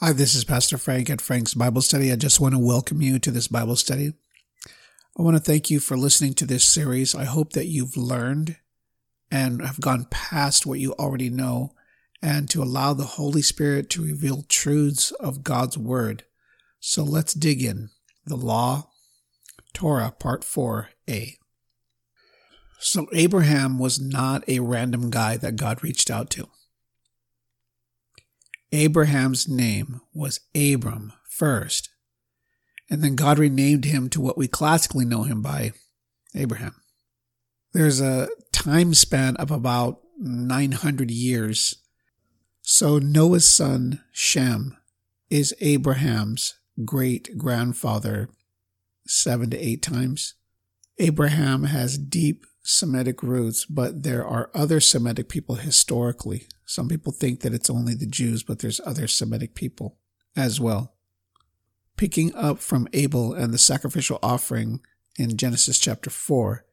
Hi, this is Pastor Frank at Frank's Bible Study. I just want to welcome you to this Bible study. I want to thank you for listening to this series. I hope that you've learned and have gone past what you already know and to allow the Holy Spirit to reveal truths of God's Word. So let's dig in. The Law, Torah, Part 4a. So Abraham was not a random guy that God reached out to. Abraham's name was Abram first, and then God renamed him to what we classically know him by, Abraham. There's a time span of about 900 years. So Noah's son, Shem, is Abraham's great grandfather seven to eight times. Abraham has deep Semitic roots, but there are other Semitic people historically. Some people think that it's only the Jews, but there's other Semitic people as well. Picking up from Abel and the sacrificial offering in Genesis chapter 4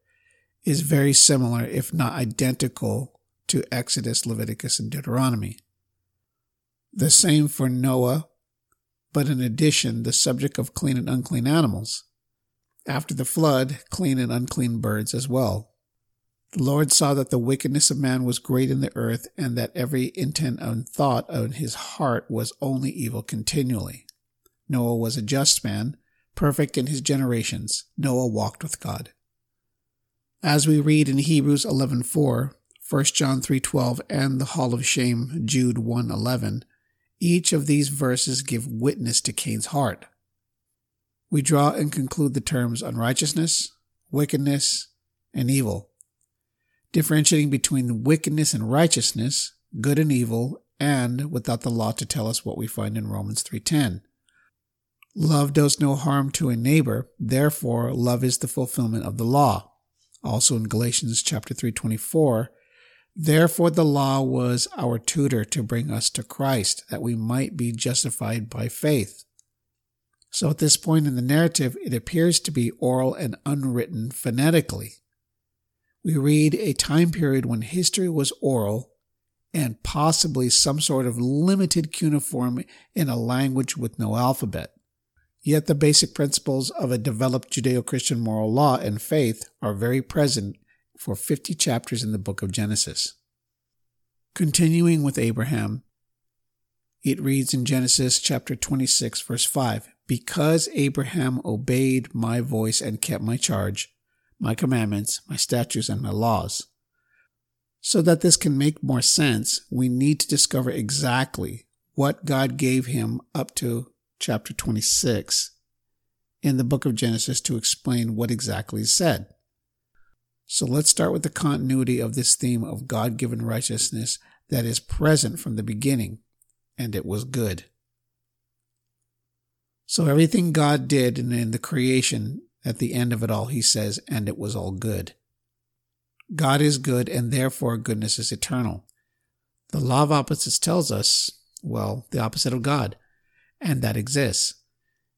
is very similar, if not identical, to Exodus, Leviticus, and Deuteronomy. The same for Noah, but in addition, the subject of clean and unclean animals. After the flood, clean and unclean birds as well. The Lord saw that the wickedness of man was great in the earth, and that every intent and thought of his heart was only evil continually. Noah was a just man, perfect in his generations. Noah walked with God. As we read in Hebrews 11:4, 1 John 3:12, and the Hall of Shame, Jude 1:11, each of these verses give witness to Cain's heart. We draw and conclude the terms unrighteousness, wickedness, and evil differentiating between wickedness and righteousness, good and evil, and without the law to tell us what we find in Romans 3:10. Love does no harm to a neighbor, therefore love is the fulfillment of the law. Also in Galatians chapter 3:24, therefore the law was our tutor to bring us to Christ that we might be justified by faith. So at this point in the narrative, it appears to be oral and unwritten phonetically we read a time period when history was oral and possibly some sort of limited cuneiform in a language with no alphabet. Yet the basic principles of a developed Judeo Christian moral law and faith are very present for 50 chapters in the book of Genesis. Continuing with Abraham, it reads in Genesis chapter 26, verse 5 Because Abraham obeyed my voice and kept my charge, my commandments, my statutes, and my laws. So that this can make more sense, we need to discover exactly what God gave him up to chapter 26 in the book of Genesis to explain what exactly is said. So let's start with the continuity of this theme of God given righteousness that is present from the beginning, and it was good. So everything God did in the creation at the end of it all, he says, and it was all good. God is good, and therefore goodness is eternal. The law of opposites tells us, well, the opposite of God, and that exists.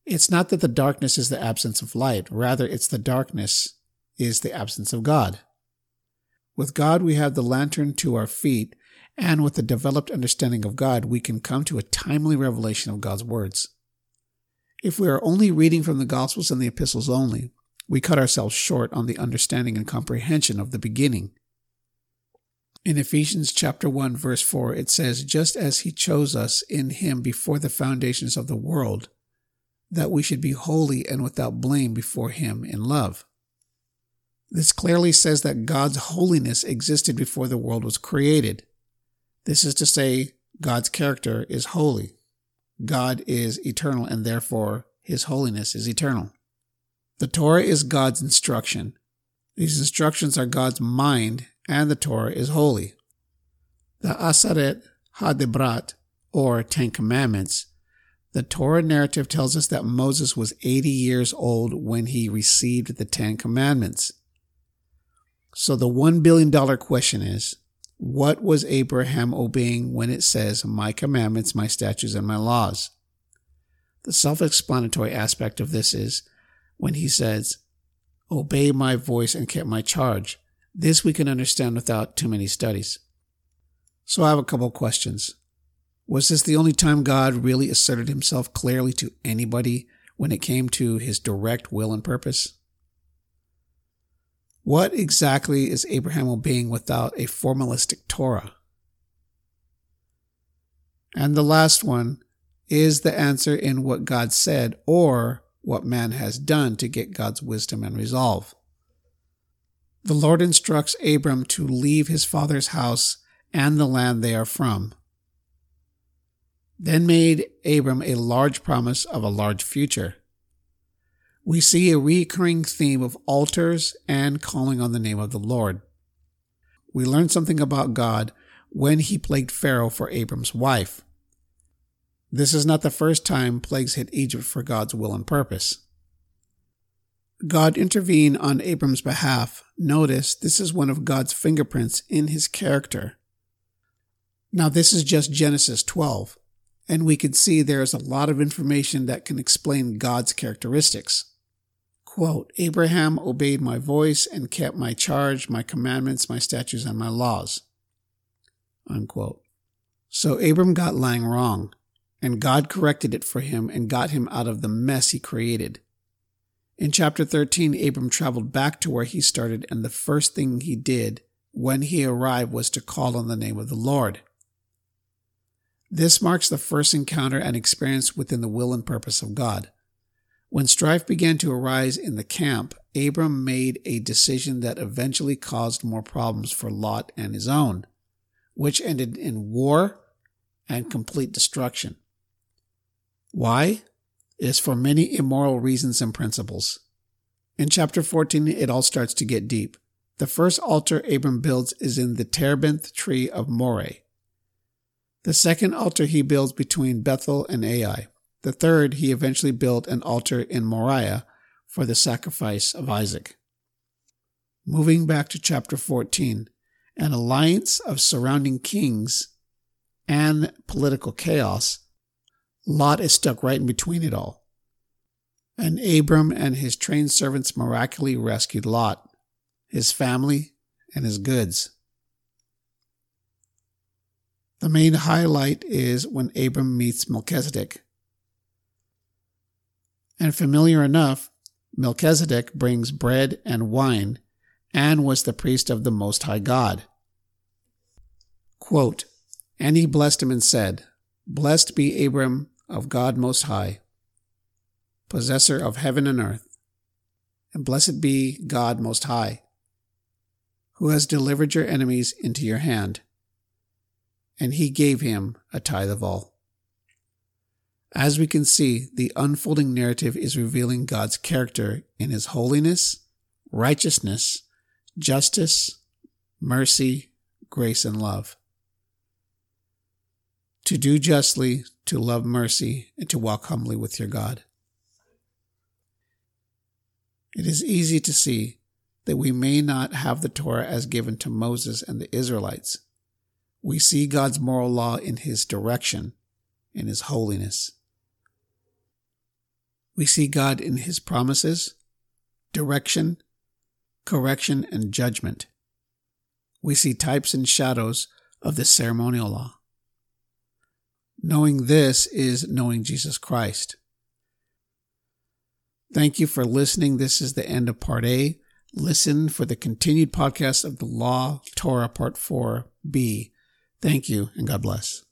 It's not that the darkness is the absence of light, rather, it's the darkness is the absence of God. With God, we have the lantern to our feet, and with the developed understanding of God, we can come to a timely revelation of God's words. If we are only reading from the Gospels and the epistles only, we cut ourselves short on the understanding and comprehension of the beginning. In Ephesians chapter 1 verse 4 it says just as he chose us in him before the foundations of the world that we should be holy and without blame before him in love. This clearly says that God's holiness existed before the world was created. This is to say God's character is holy. God is eternal and therefore his holiness is eternal. The Torah is God's instruction. These instructions are God's mind and the Torah is holy. The Aseret HaDibrot, or Ten Commandments, the Torah narrative tells us that Moses was 80 years old when he received the Ten Commandments. So the $1 billion question is, what was Abraham obeying when it says, My commandments, my statutes, and my laws? The self explanatory aspect of this is when he says, Obey my voice and keep my charge. This we can understand without too many studies. So I have a couple of questions. Was this the only time God really asserted himself clearly to anybody when it came to his direct will and purpose? What exactly is Abraham obeying without a formalistic Torah? And the last one is the answer in what God said or what man has done to get God's wisdom and resolve. The Lord instructs Abram to leave his father's house and the land they are from. Then made Abram a large promise of a large future. We see a recurring theme of altars and calling on the name of the Lord. We learn something about God when he plagued Pharaoh for Abram's wife. This is not the first time plagues hit Egypt for God's will and purpose. God intervened on Abram's behalf. Notice this is one of God's fingerprints in his character. Now, this is just Genesis 12, and we can see there is a lot of information that can explain God's characteristics. Quote, Abraham obeyed my voice and kept my charge, my commandments, my statutes, and my laws. Unquote. So Abram got lying wrong and God corrected it for him and got him out of the mess he created. In chapter 13, Abram traveled back to where he started, and the first thing he did when he arrived was to call on the name of the Lord. This marks the first encounter and experience within the will and purpose of God. When strife began to arise in the camp, Abram made a decision that eventually caused more problems for Lot and his own, which ended in war and complete destruction. Why? It is for many immoral reasons and principles. In chapter 14, it all starts to get deep. The first altar Abram builds is in the terebinth tree of Moreh. The second altar he builds between Bethel and Ai. The third, he eventually built an altar in Moriah for the sacrifice of Isaac. Moving back to chapter 14, an alliance of surrounding kings and political chaos Lot is stuck right in between it all. And Abram and his trained servants miraculously rescued Lot, his family, and his goods. The main highlight is when Abram meets Melchizedek. And familiar enough, Melchizedek brings bread and wine and was the priest of the Most High God. Quote, and he blessed him and said, Blessed be Abram of God Most High, possessor of heaven and earth, and blessed be God Most High, who has delivered your enemies into your hand. And he gave him a tithe of all. As we can see, the unfolding narrative is revealing God's character in his holiness, righteousness, justice, mercy, grace, and love to do justly, to love mercy, and to walk humbly with your God. It is easy to see that we may not have the Torah as given to Moses and the Israelites. We see God's moral law in his direction, in his holiness. We see God in his promises, direction, correction, and judgment. We see types and shadows of the ceremonial law. Knowing this is knowing Jesus Christ. Thank you for listening. This is the end of part A. Listen for the continued podcast of the Law Torah Part 4B. Thank you and God bless.